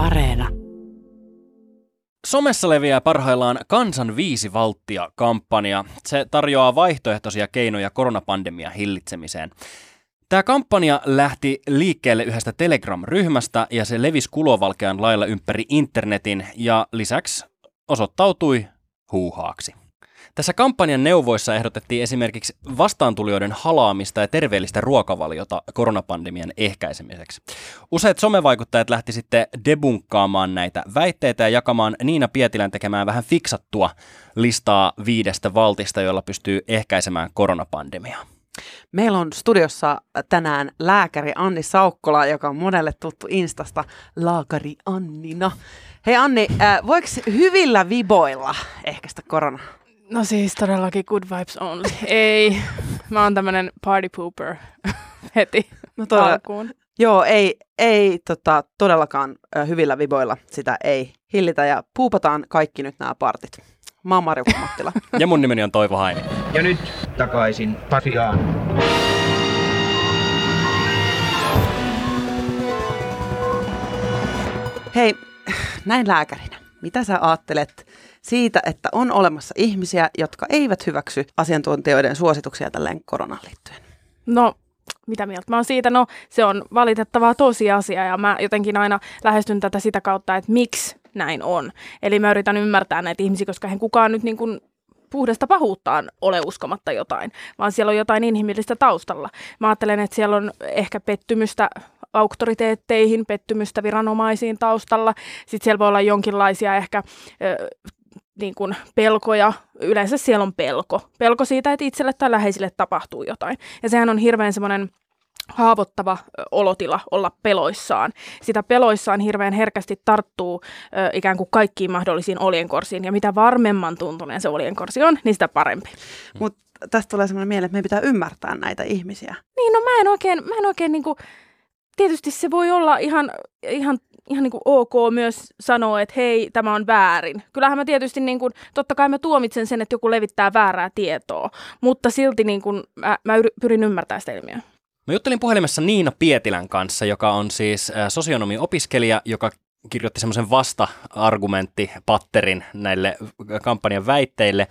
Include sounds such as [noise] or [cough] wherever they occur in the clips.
Areena. Somessa leviää parhaillaan Kansan viisi valttia-kampanja. Se tarjoaa vaihtoehtoisia keinoja koronapandemian hillitsemiseen. Tämä kampanja lähti liikkeelle yhdestä Telegram-ryhmästä ja se levisi kulovalkean lailla ympäri internetin ja lisäksi osoittautui huuhaaksi. Tässä kampanjan neuvoissa ehdotettiin esimerkiksi vastaantulijoiden halaamista ja terveellistä ruokavaliota koronapandemian ehkäisemiseksi. Useat somevaikuttajat lähti sitten debunkkaamaan näitä väitteitä ja jakamaan Niina Pietilän tekemään vähän fiksattua listaa viidestä valtista, jolla pystyy ehkäisemään koronapandemiaa. Meillä on studiossa tänään lääkäri Anni Saukkola, joka on monelle tuttu Instasta Laakari Annina. Hei Anni, äh, voiko hyvillä viboilla ehkäistä korona? No siis todellakin good vibes only. [laughs] Ei, mä oon tämmönen party pooper [laughs] heti No todella, alkuun. Joo, ei, ei tota, todellakaan ö, hyvillä viboilla sitä ei hillitä ja puupataan kaikki nyt nämä partit. Mä oon Marjo Mattila. [laughs] Ja mun nimeni on Toivo Haini. Ja nyt takaisin Pasiaan. Hei, näin lääkärinä. Mitä sä ajattelet siitä, että on olemassa ihmisiä, jotka eivät hyväksy asiantuntijoiden suosituksia tälleen koronaan liittyen? No, mitä mieltä mä oon siitä? No, se on valitettavaa tosiasia ja mä jotenkin aina lähestyn tätä sitä kautta, että miksi näin on. Eli mä yritän ymmärtää näitä ihmisiä, koska hän kukaan nyt niin kuin puhdasta pahuuttaan ole uskomatta jotain, vaan siellä on jotain inhimillistä taustalla. Mä ajattelen, että siellä on ehkä pettymystä auktoriteetteihin, pettymystä viranomaisiin taustalla. Sitten siellä voi olla jonkinlaisia ehkä ö, niin kuin pelkoja. Yleensä siellä on pelko. Pelko siitä, että itselle tai läheisille tapahtuu jotain. Ja sehän on hirveän semmoinen haavoittava olotila olla peloissaan. Sitä peloissaan hirveän herkästi tarttuu ö, ikään kuin kaikkiin mahdollisiin oljenkorsiin. Ja mitä varmemman tuntuneen se oljenkorsi on, niin sitä parempi. Mutta tästä tulee sellainen mieleen, että meidän pitää ymmärtää näitä ihmisiä. Niin, no mä en oikein, mä en oikein niin kuin, tietysti se voi olla ihan, ihan, ihan niin kuin ok myös sanoa, että hei, tämä on väärin. Kyllähän mä tietysti, niin kuin, totta kai mä tuomitsen sen, että joku levittää väärää tietoa, mutta silti niin kuin, mä, mä yri- pyrin ymmärtämään sitä ilmiöä. Mä juttelin puhelimessa Niina Pietilän kanssa, joka on siis äh, sosionomi-opiskelija, joka kirjoitti semmoisen vasta-argumenttipatterin näille kampanjan väitteille.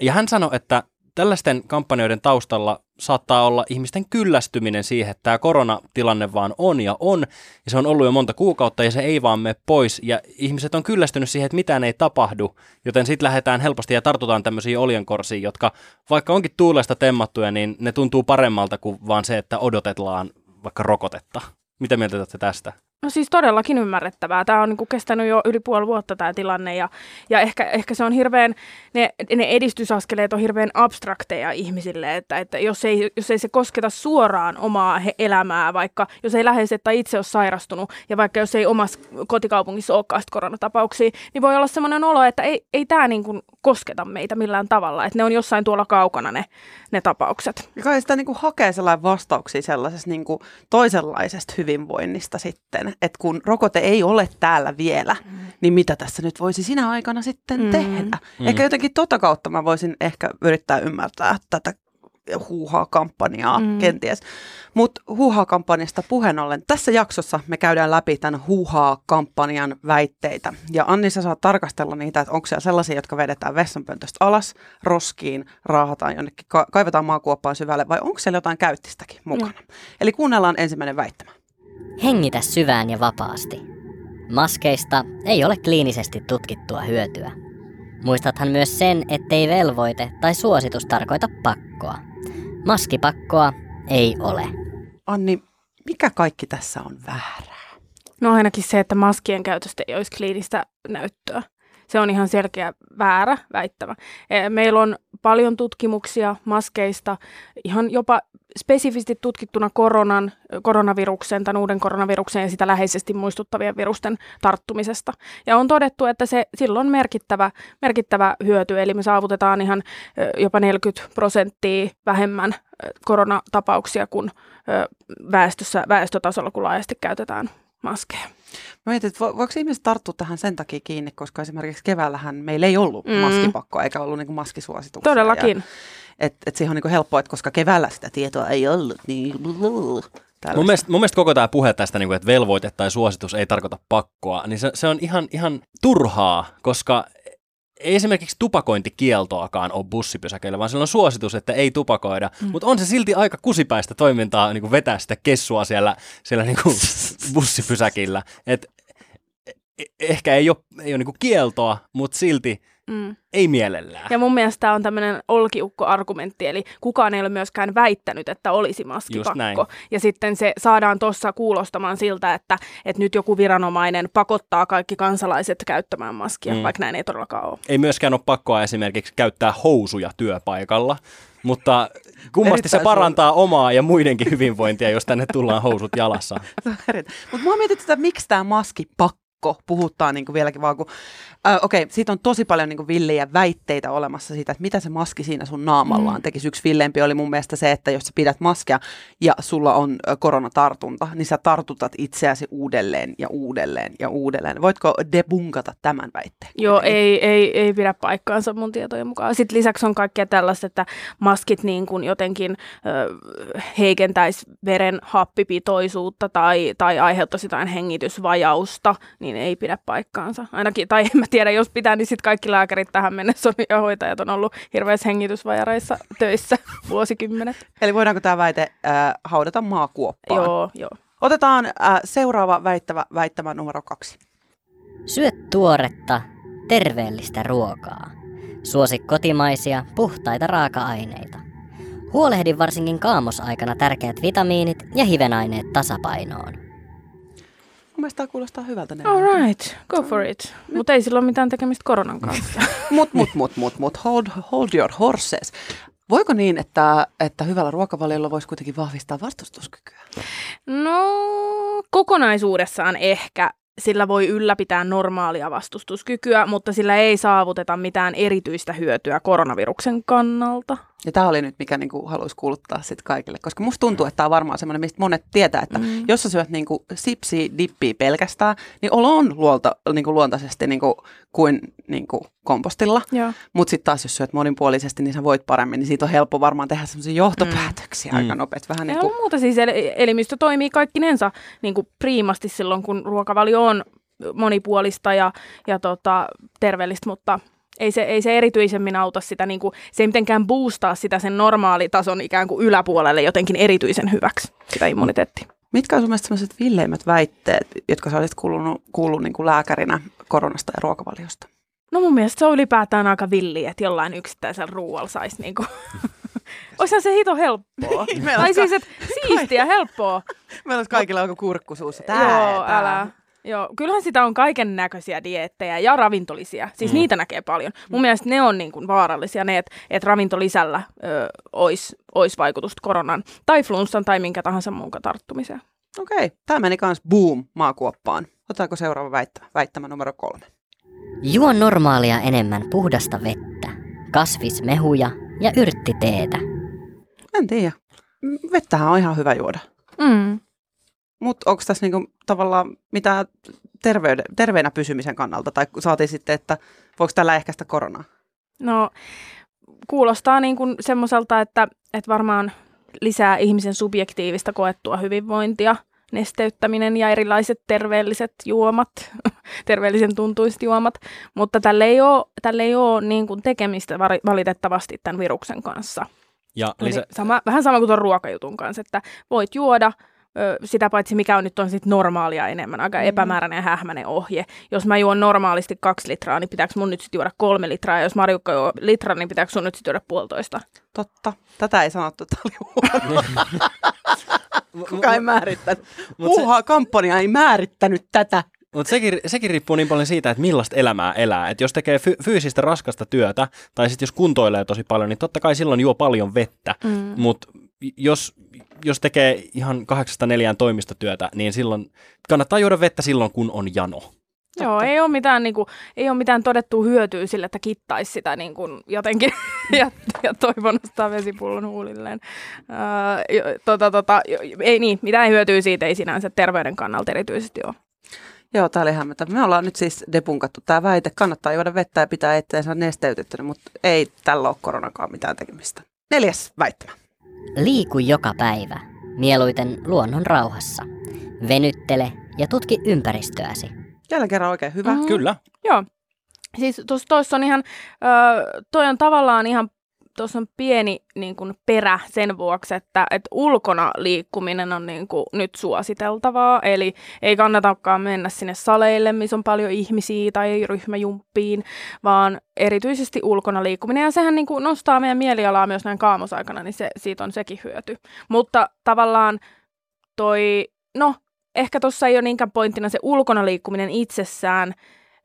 Ja hän sanoi, että tällaisten kampanjoiden taustalla saattaa olla ihmisten kyllästyminen siihen, että tämä koronatilanne vaan on ja on, ja se on ollut jo monta kuukautta, ja se ei vaan mene pois, ja ihmiset on kyllästynyt siihen, että mitään ei tapahdu, joten sitten lähdetään helposti ja tartutaan tämmöisiin oljenkorsiin, jotka vaikka onkin tuulesta temmattuja, niin ne tuntuu paremmalta kuin vaan se, että odotetaan vaikka rokotetta. Mitä mieltä te olette tästä? No siis todellakin ymmärrettävää. Tämä on niin kuin kestänyt jo yli puoli vuotta tämä tilanne ja, ja ehkä, ehkä se on hirveän, ne, ne edistysaskeleet on hirveän abstrakteja ihmisille, että, että jos, ei, jos ei se kosketa suoraan omaa he, elämää, vaikka jos ei läheiset tai itse ole sairastunut ja vaikka jos ei omassa kotikaupungissa olekaan koronatapauksia, niin voi olla sellainen olo, että ei, ei tämä niin kuin kosketa meitä millään tavalla, että ne on jossain tuolla kaukana ne, ne tapaukset. Ja kai sitä niin kuin hakee sellainen vastauksia sellaisesta niin kuin toisenlaisesta hyvinvoinnista sitten, että kun rokote ei ole täällä vielä, mm. niin mitä tässä nyt voisi sinä aikana sitten Mm. tehdä? Mm. Ehkä jotenkin tota kautta mä voisin ehkä yrittää ymmärtää tätä huuhaa-kampanjaa Mm. mm. kenties. Mutta huuhaa-kampanjasta puheen ollen, tässä jaksossa me käydään läpi tämän huuhaa-kampanjan väitteitä. Ja Anni, sä saat tarkastella niitä, että onko siellä sellaisia, jotka vedetään vessanpöntöstä alas, roskiin, raahataan jonnekin, ka- kaivetaan maakuoppaan syvälle, vai onko siellä jotain käyttistäkin mukana? Mm. Eli kuunnellaan ensimmäinen väittämä. Hengitä syvään ja vapaasti. Maskeista ei ole kliinisesti tutkittua hyötyä. Muistathan myös sen, ettei velvoite tai suositus tarkoita pakkoa. Maskipakkoa ei ole. Anni, mikä kaikki tässä on väärää? No ainakin se, että maskien käytöstä ei olisi kliinistä näyttöä. Se on ihan selkeä väärä väittämä. Eh, Meillä on paljon tutkimuksia maskeista, ihan jopa spesifisti tutkittuna koronan, koronaviruksen tai uuden koronaviruksen ja sitä läheisesti muistuttavien virusten tarttumisesta. Ja on todettu, että se silloin on merkittävä, merkittävä hyöty, eli me saavutetaan ihan ö, jopa 40 prosenttia vähemmän ö, koronatapauksia kuin väestössä, väestötasolla, kun laajasti käytetään maskeja. Mä mietin, että vo- voiko ihmiset tarttua tähän sen takia kiinni, koska esimerkiksi keväällähän meillä ei ollut Mm. maskipakkoa eikä ollut niin maskisuosituksia. Todellakin. Ja, et, et siihen on niin helppoa, että koska keväällä sitä tietoa ei ollut, niin tällaista. Mun mielestä, mun mielestä koko tämä puhe tästä, niin kuin, että velvoite tai suositus ei tarkoita pakkoa, niin se, se on ihan, ihan turhaa, koska ei esimerkiksi tupakointikieltoakaan ole bussipysäköillä, vaan sillä on suositus, että ei tupakoida. Mm. Mutta on se silti aika kusipäistä toimintaa niin kuin vetää sitä kessua siellä, siellä niin kuin [laughs] bussipysäkillä. Et, e- ehkä ei ole, ei ole niin kuin kieltoa, mutta silti Mm. ei mielellään. Ja mun mielestä tämä on tämmöinen olkiukko-argumentti, eli kukaan ei ole myöskään väittänyt, että olisi maskipakko. Ja sitten se saadaan tuossa kuulostamaan siltä, että, että nyt joku viranomainen pakottaa kaikki kansalaiset käyttämään maskia, Mm. vaikka näin ei todellakaan ole. Ei myöskään ole pakkoa esimerkiksi käyttää housuja työpaikalla, mutta kummasti se parantaa omaa ja muidenkin hyvinvointia, jos tänne tullaan housut jalassa. [laughs] Mutta mua mietit sitä, miksi tämä maskipakko puhuttaa niin kuin vieläkin vaan, kun äh, okei, okay, siitä on tosi paljon niin kuin villejä väitteitä olemassa siitä, että mitä se maski siinä sun naamallaan Mm. tekisi. Yksi villeempi oli mun mielestä se, että jos sä pidät maskia ja sulla on ö, koronatartunta, niin sä tartutat itseäsi uudelleen ja uudelleen ja uudelleen. Voitko debunkata tämän väitteen? Joo, ei, ei, ei pidä paikkaansa mun tietojen mukaan. Sitten lisäksi on kaikkea tällaista, että maskit niin kuin jotenkin ö, heikentäisi veren happipitoisuutta tai, tai aiheuttaisi jotain hengitysvajausta, niin ei pidä paikkaansa. Ainakin, tai en mä tiedä, jos pitää, niin sitten kaikki lääkärit tähän mennessä on, ja hoitajat on ollut hirveässä hengitysvajareissa töissä [laughs] vuosikymmenet. Eli voidaanko tämä väite äh, haudata maakuoppaan? Joo, joo. Otetaan äh, seuraava väittävä, väittämä numero kaksi. Syö tuoretta, terveellistä ruokaa. Suosi kotimaisia, puhtaita raaka-aineita. Huolehdi varsinkin kaamosaikana tärkeät vitamiinit ja hivenaineet tasapainoon. Mun mielestä tämä kuulostaa hyvältä. All right, go for it. Mutta ei sillä ole mitään tekemistä koronan kanssa. [laughs] Mut, mut, mut, mut, mut, hold, hold your horses. Voiko niin, että, että hyvällä ruokavaliolla voisi kuitenkin vahvistaa vastustuskykyä? No, kokonaisuudessaan ehkä sillä voi ylläpitää normaalia vastustuskykyä, mutta sillä ei saavuteta mitään erityistä hyötyä koronaviruksen kannalta. Ja tämä oli nyt, mikä niinku haluaisi kuuluttaa sit kaikille, koska musta tuntuu, että tämä on varmaan semmoinen, mistä monet tietää, että mm. jos sä syöt niinku sipsiä, dippiä pelkästään, niin olo on luolta, niinku luontaisesti niinku kuin niinku kompostilla. Joo. Mutta sitten taas, jos syöt monipuolisesti, niin sä voit paremmin, niin siitä on helppo varmaan tehdä semmoisia johtopäätöksiä mm. aika Mm. nopeasti. Vähän Ja niin kuin, muuta siis el- elimistö toimii kaikkinensa niin kuin priimasti silloin, kun ruokavalio on monipuolista ja, ja tota, terveellistä, mutta ei se, ei se erityisemmin auta sitä, niin kuin, se ei mitenkään boostaa sitä sen normaalitason ikään kuin yläpuolelle jotenkin erityisen hyväksi, sitä immuniteettia. mitkä on sun mielestä sellaiset villeimmät väitteet, jotka sä olisit kuullut, kuullut niin kuin lääkärinä koronasta ja ruokavaliosta? No mun mielestä se on ylipäätään aika villi, että jollain yksittäisellä ruualla saisi niinku... [laughs] Olisihan se hito helppoa. Meillä tai on siis, että siistiä, helppoa. [laughs] Meillä olisi kaikilla joku kurkku suussa. Joo, älä. Joo, kyllähän sitä on kaiken näköisiä dieettejä ja ravintolisia. Siis Mm. mm. niitä näkee paljon. Mun mielestä ne on niin kuin vaarallisia, ne, että et ravintolisällä ö, olisi ois vaikutusta koronan tai flunssan tai minkä tahansa muun tarttumiseen. Okei, tämä meni kans boom maakuoppaan. Otetaanko seuraava väittämä? Väittämä numero kolme. Juo normaalia enemmän puhdasta vettä, kasvismehuja ja yrttiteetä. En tiedä. Vettähän on ihan hyvä juoda. Mm. Mutta onko tässä niinku tavallaan mitään terveyde, terveenä pysymisen kannalta? Tai saatiin sitten, että voiko tällä ehkäistä koronaa? No, kuulostaa niin kuin semmoiselta, että, että varmaan lisää ihmisen subjektiivista koettua hyvinvointia, nesteyttäminen ja erilaiset terveelliset juomat, [laughs] terveellisen tuntuiset juomat, mutta tälle ei ole, tälle ei ole niin kuin tekemistä valitettavasti tämän viruksen kanssa. Ja Eli lisä, sama, vähän sama kuin tuon ruokajutun kanssa, että voit juoda, ö, sitä paitsi mikä on nyt on sit normaalia enemmän, aika Mm. epämääräinen ja hähmäinen ohje. Jos mä juon normaalisti kaksi litraa, niin pitääkö mun nyt sitten juoda kolme litraa, ja jos Marjukka juo litran, niin pitääkö sun nyt sitten juoda puolitoista? Totta. Tätä ei sanottu, että oli. [laughs] [laughs] Kuka ei määrittänyt. Huuhaa kampanja ei määrittänyt tätä. Mutta sekin, sekin riippuu niin paljon siitä, että millaista elämää elää. Et jos tekee fy- fyysistä raskasta työtä, tai sitten jos kuntoilee tosi paljon, niin totta kai silloin juo paljon vettä. Mm. Mutta jos, jos tekee ihan kahdeksasta neljään toimistotyötä, niin silloin kannattaa juoda vettä silloin, kun on jano. Joo, ei ole mitään, niin kuin, ei ole mitään todettua hyötyä sille, että kittaisi sitä niin kuin, jotenkin [laughs] ja, ja toivon nostaa vesipullon huulilleen. Jo- tota, tota, jo- ei niin, mitään hyötyä siitä ei sinänsä terveyden kannalta erityisesti ole. Joo, tämä oli hämmentä. Me ollaan nyt siis depunkattu tämä väite. Kannattaa juoda vettä ja pitää itseensä nesteytettynä, mutta ei tällä ole koronakaan mitään tekemistä. Neljäs väittämä. Liiku joka päivä. Mieluiten luonnon rauhassa. Venyttele ja tutki ympäristöäsi. Jälleen kerran oikein hyvä. Mm. Kyllä. Joo. Siis tuossa toissa on ihan, ö, toi on tavallaan ihan, tuossa on pieni niin kuin perä sen vuoksi, että, että ulkona liikkuminen on niin kuin nyt suositeltavaa, eli ei kannatakaan mennä sinne saleille, missä on paljon ihmisiä tai ryhmäjumppiin, vaan erityisesti ulkona liikkuminen, ja sehän niin kuin nostaa meidän mielialaa myös näin kaamosaikana, niin se, siitä on sekin hyöty. Mutta tavallaan toi, no ehkä tuossa ei ole niinkään pointtina se ulkona liikkuminen itsessään,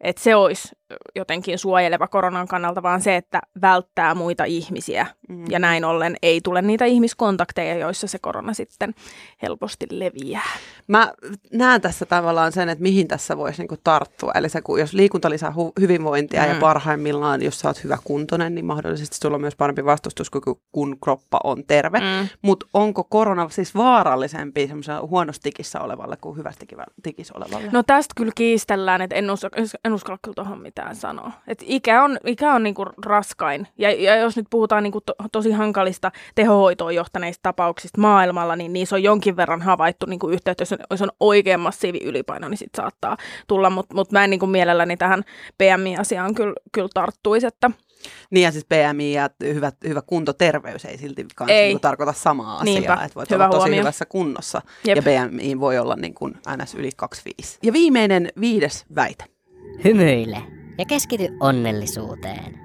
että se olisi jotenkin suojeleva koronan kannalta, vaan se, että välttää muita ihmisiä. Mm. Ja näin ollen ei tule niitä ihmiskontakteja, joissa se korona sitten helposti leviää. Mä näen tässä tavallaan sen, että mihin tässä voisi niinku tarttua. Eli se, kun jos liikunta lisää hu- hyvinvointia mm. ja Mm. parhaimmillaan, jos sä oot hyvä kuntoinen, niin mahdollisesti sulla on myös parempi vastustuskyky, kun kroppa on terve. Mm. Mutta onko korona siis vaarallisempi semmoisella huonosti tikissä olevalle kuin hyvästi tikissä olevalle? No tästä kyllä kiistellään, että en, uska, en uskalla kyllä tuohon mitään sanoa. Et ikä on, ikä on niinku raskain. Ja, ja jos nyt puhutaan niinku to, tosi hankalista tehohoitoon johtaneista tapauksista maailmalla, niin niissä on jonkin verran havaittu niinku yhteyttä. Jos on, jos on oikein massiivi ylipaino, niin sit saattaa tulla. Mutta mut mä en niinku mielelläni tähän PMI-asiaan kyllä, kyllä tarttuisi. Että Niin ja siis BMI ja hyvä, hyvä kuntoterveys ei silti Ei. Niin tarkoita samaa Niinpä. asiaa. Että voit Hyvä olla tosi huomio. hyvässä kunnossa Jep. ja BMI voi olla niin kuin ns. yli 25. Ja viimeinen viides väite. Hymyile ja keskity onnellisuuteen.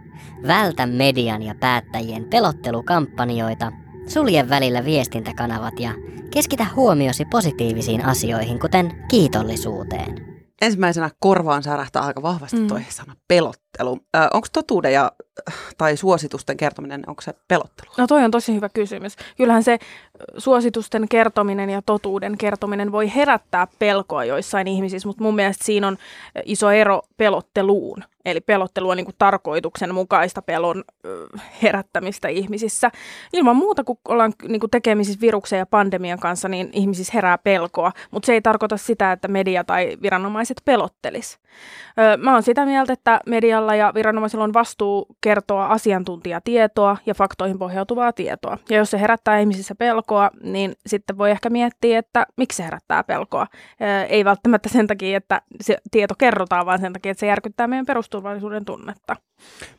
Vältä median ja päättäjien pelottelukampanjoita, sulje välillä viestintäkanavat ja keskitä huomiosi positiivisiin asioihin, kuten kiitollisuuteen. Ensimmäisenä korvaan särähtää aika vahvasti Mm. toi sana pelottelu. Ö, onko totuuden ja, tai suositusten kertominen, onko se pelottelu? No toi on tosi hyvä kysymys. Kyllähän se suositusten kertominen ja totuuden kertominen voi herättää pelkoa joissain ihmisissä, mutta mun mielestä siinä on iso ero pelotteluun. Eli pelottelu on niin kuin tarkoituksenmukaista pelon herättämistä ihmisissä. Ilman muuta, kun ollaan niin kuin tekemisissä viruksen ja pandemian kanssa, niin ihmisissä herää pelkoa, mutta se ei tarkoita sitä, että media tai viranomaiset pelottelis. Mä oon sitä mieltä, että medialla ja viranomaisilla on vastuu kertoa asiantuntijatietoa ja faktoihin pohjautuvaa tietoa. Ja jos se herättää ihmisissä pelkoa, niin sitten voi ehkä miettiä, että miksi se herättää pelkoa. Ei välttämättä sen takia, että se tieto kerrotaan, vaan sen takia, että se järkyttää meidän perusturvallisuuden tunnetta.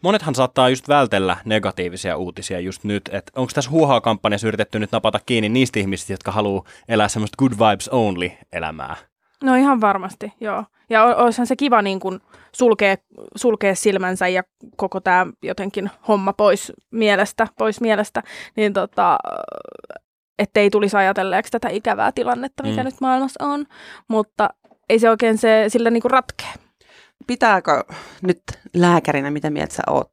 Monethan saattaa just vältellä negatiivisia uutisia just nyt. että Onko tässä huuhaa-kampanjassa yritetty nyt napata kiinni niistä ihmisistä, jotka haluaa elää semmoista good vibes only elämää? No ihan varmasti, joo. Ja olisihan se kiva niin kuin sulkea, sulkea silmänsä ja koko tämä jotenkin homma pois mielestä, pois mielestä, niin tota, ettei tulisi ajatelleeksi tätä ikävää tilannetta, mikä Mm. nyt maailmassa on. Mutta ei se oikein se, sillä niin kuin ratkea. Pitääkö nyt lääkärinä, mitä mieltä sä oot?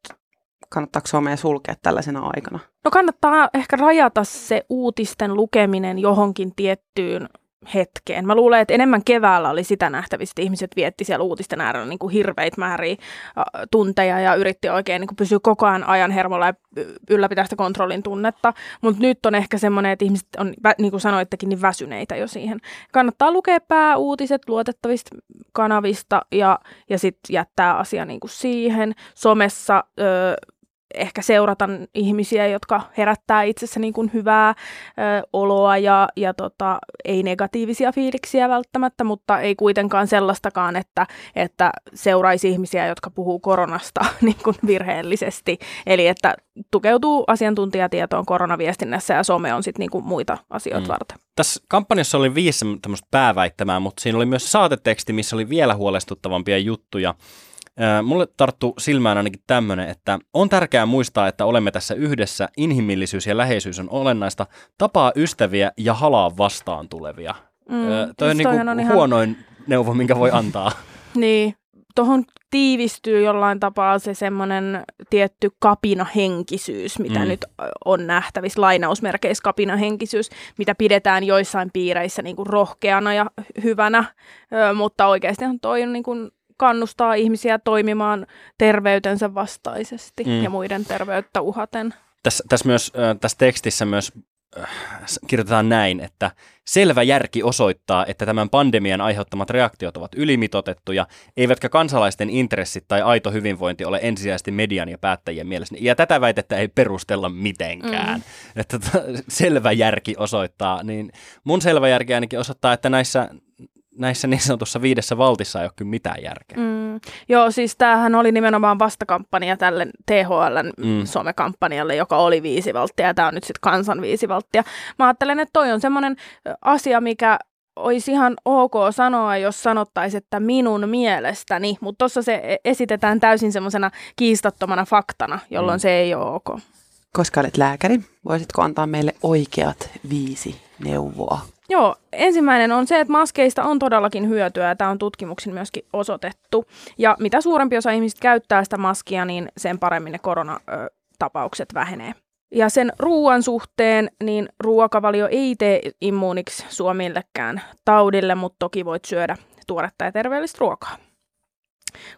Kannattaako somea sulkea tällaisena aikana? No kannattaa ehkä rajata se uutisten lukeminen johonkin tiettyyn hetkeen. Mä luulen, että enemmän keväällä oli sitä nähtävissä, että ihmiset vietti siellä uutisten äärellä niin kuin hirveitä määriä ä, tunteja ja yritti oikein niin kuin pysyä koko ajan ajan hermolla ja ylläpitää sitä kontrollin tunnetta. Mutta nyt on ehkä semmoinen, että ihmiset on, niin kuin sanoittekin, niin väsyneitä jo siihen. Kannattaa lukea pääuutiset luotettavista kanavista ja, ja sitten jättää asia niin kuin siihen. Somessa... Ö, ehkä seurata ihmisiä, jotka herättää itsessä niin kuin hyvää ö, oloa ja, ja tota, ei negatiivisia fiiliksiä välttämättä, mutta ei kuitenkaan sellaistakaan, että, että seuraisi ihmisiä, jotka puhuu koronasta [laughs] niin kuin virheellisesti. Eli että tukeutuu asiantuntijatietoon koronaviestinnässä ja some on sitten niin kuin muita asioita Mm. mm. varten. Tässä kampanjassa oli viisi tämmöistä pääväittämää, mutta siinä oli myös saateteksti, missä oli vielä huolestuttavampia juttuja. Ö, Mulle tarttu silmään ainakin tämmöinen, että on tärkeää muistaa, että olemme tässä yhdessä, inhimillisyys ja läheisyys on olennaista, tapaa ystäviä ja halaa vastaan tulevia. Mm, toi on just toihan niinku on ihan- huonoin neuvo, minkä voi antaa. [laughs] [laughs] Niin, tuohon tiivistyy jollain tapaa se semmoinen tietty kapinahenkisyys, mitä Mm. nyt on nähtävissä, lainausmerkeissä kapinahenkisyys, mitä pidetään joissain piireissä niin kuin rohkeana ja hyvänä, mutta oikeasti toi on niin kuin kannustaa ihmisiä toimimaan terveytensä vastaisesti Mm. ja muiden terveyttä uhaten. Tässä, tässä, myös, tässä tekstissä myös kirjoitetaan näin, että selvä järki osoittaa, että tämän pandemian aiheuttamat reaktiot ovat ylimitotettuja, eivätkä kansalaisten intressit tai aito hyvinvointi ole ensisijaisesti median ja päättäjien mielessä. Ja tätä väitettä ei perustella mitenkään. Mm. Että selvä järki osoittaa, niin mun selvä järki ainakin osoittaa, että näissä näissä niin sanotussa viidessä valtissa ei ole kyllä mitään järkeä. Mm. Joo, siis tämähän oli nimenomaan vastakampanja tälle THLn mm. somekampanjalle, joka oli viisi valttia, ja tämä on nyt sitten kansan viisi valttia. Mä ajattelen, että toi on semmoinen asia, mikä olisi ihan ok sanoa, jos sanottaisiin, että minun mielestäni, mutta tuossa se e-, esitetään täysin semmoisena kiistattomana faktana, jolloin mm. se ei ole ok. Koska olet lääkäri, voisitko antaa meille oikeat viisi neuvoa Joo, ensimmäinen on se, että maskeista on todellakin hyötyä ja tämä on tutkimuksin myöskin osoitettu. Ja mitä suurempi osa ihmisistä käyttää sitä maskia, niin sen paremmin ne koronatapaukset vähenee. Ja sen ruoan suhteen, niin ruokavalio ei tee immuuniksi suomillekään taudille, mutta toki voit syödä tuoretta ja terveellistä ruokaa.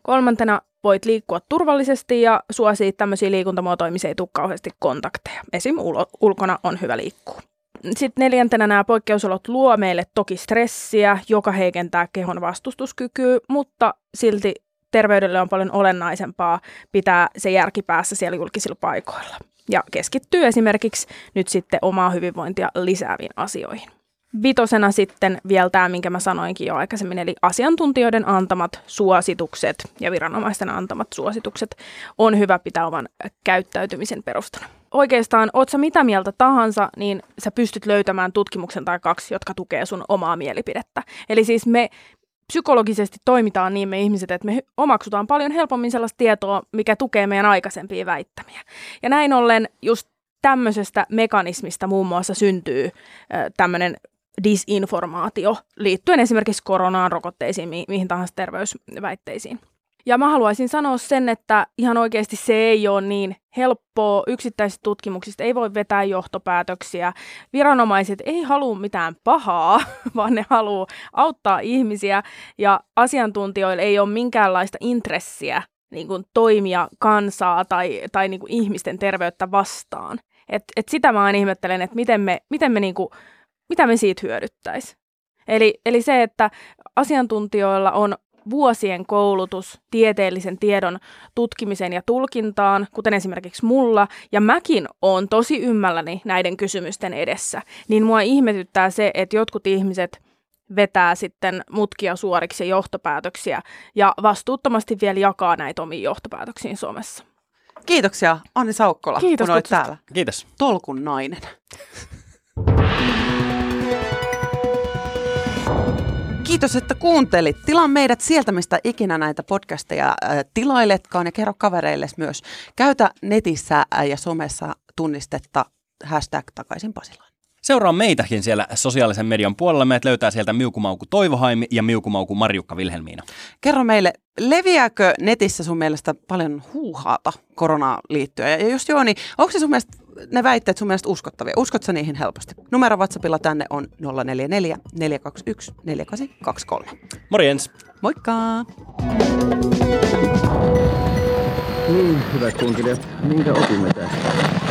Kolmantena voit liikkua turvallisesti ja suosii tämmöisiä liikuntamuotoja, missä ei tule kauheasti kontakteja. Esim. ulkona on hyvä liikkua. Sitten neljäntenä nämä poikkeusolot luo meille toki stressiä, joka heikentää kehon vastustuskykyä, mutta silti terveydelle on paljon olennaisempaa pitää se järki päässä siellä julkisilla paikoilla ja keskittyy esimerkiksi nyt sitten omaa hyvinvointia lisääviin asioihin. Vitosena sitten vielä tämä, minkä mä sanoinkin jo aikaisemmin, eli asiantuntijoiden antamat suositukset ja viranomaisten antamat suositukset on hyvä pitää oman käyttäytymisen perustana. Oikeastaan, oot sä mitä mieltä tahansa, niin sä pystyt löytämään tutkimuksen tai kaksi, jotka tukee sun omaa mielipidettä. Eli siis me psykologisesti toimitaan niin me ihmiset, että me omaksutaan paljon helpommin sellaista tietoa, mikä tukee meidän aikaisempia väittämiä. Ja näin ollen just tämmöisestä mekanismista muun muassa syntyy tämmöinen disinformaatio liittyen esimerkiksi koronaan, rokotteisiin, mi- mihin tahansa terveysväitteisiin. Ja mä haluaisin sanoa sen, että ihan oikeasti se ei ole niin helppoa. Yksittäisistä tutkimuksista ei voi vetää johtopäätöksiä. Viranomaiset ei halua mitään pahaa, [laughs] vaan ne haluaa auttaa ihmisiä. Ja asiantuntijoilla ei ole minkäänlaista intressiä niin kuin toimia kansaa tai, tai niin kuin ihmisten terveyttä vastaan. Et, et sitä mä aina ihmettelen, että miten me, miten me niin kuin mitä me siitä hyödyttäisi. Eli, eli se, että asiantuntijoilla on vuosien koulutus tieteellisen tiedon tutkimiseen ja tulkintaan, kuten esimerkiksi mulla, ja mäkin on tosi ymmälläni näiden kysymysten edessä, niin mua ihmetyttää se, että jotkut ihmiset vetää sitten mutkia suoriksi johtopäätöksiä ja vastuuttomasti vielä jakaa näitä omiin johtopäätöksiin Suomessa. Kiitoksia Anni Saukkola, Kiitos, kun olit täällä. Kiitos. Tolkun nainen. Kiitos, että kuuntelit. Tilaa meidät sieltä, mistä ikinä näitä podcasteja äh, tilailetkaan ja kerro kavereille myös. Käytä netissä äh, ja somessa tunnistetta hashtag takaisin Pasilaan. Seuraa meitäkin siellä sosiaalisen median puolella. Meidät löytää sieltä Miukumauku Toivohaimi ja Miukumauku Marjukka Vilhelmiina. Kerro meille, leviääkö netissä sun mielestä paljon huuhaata koronaan liittyen? Ja jos joo, niin onko se sun mielestä ne väitteet sun mielestä uskottavia? Uskotko niihin helposti? Numero WhatsAppilla tänne on 044 421 4823. Morjens! Moikka! Niin, hyvät kuuntelijat, minkä opimme tästä?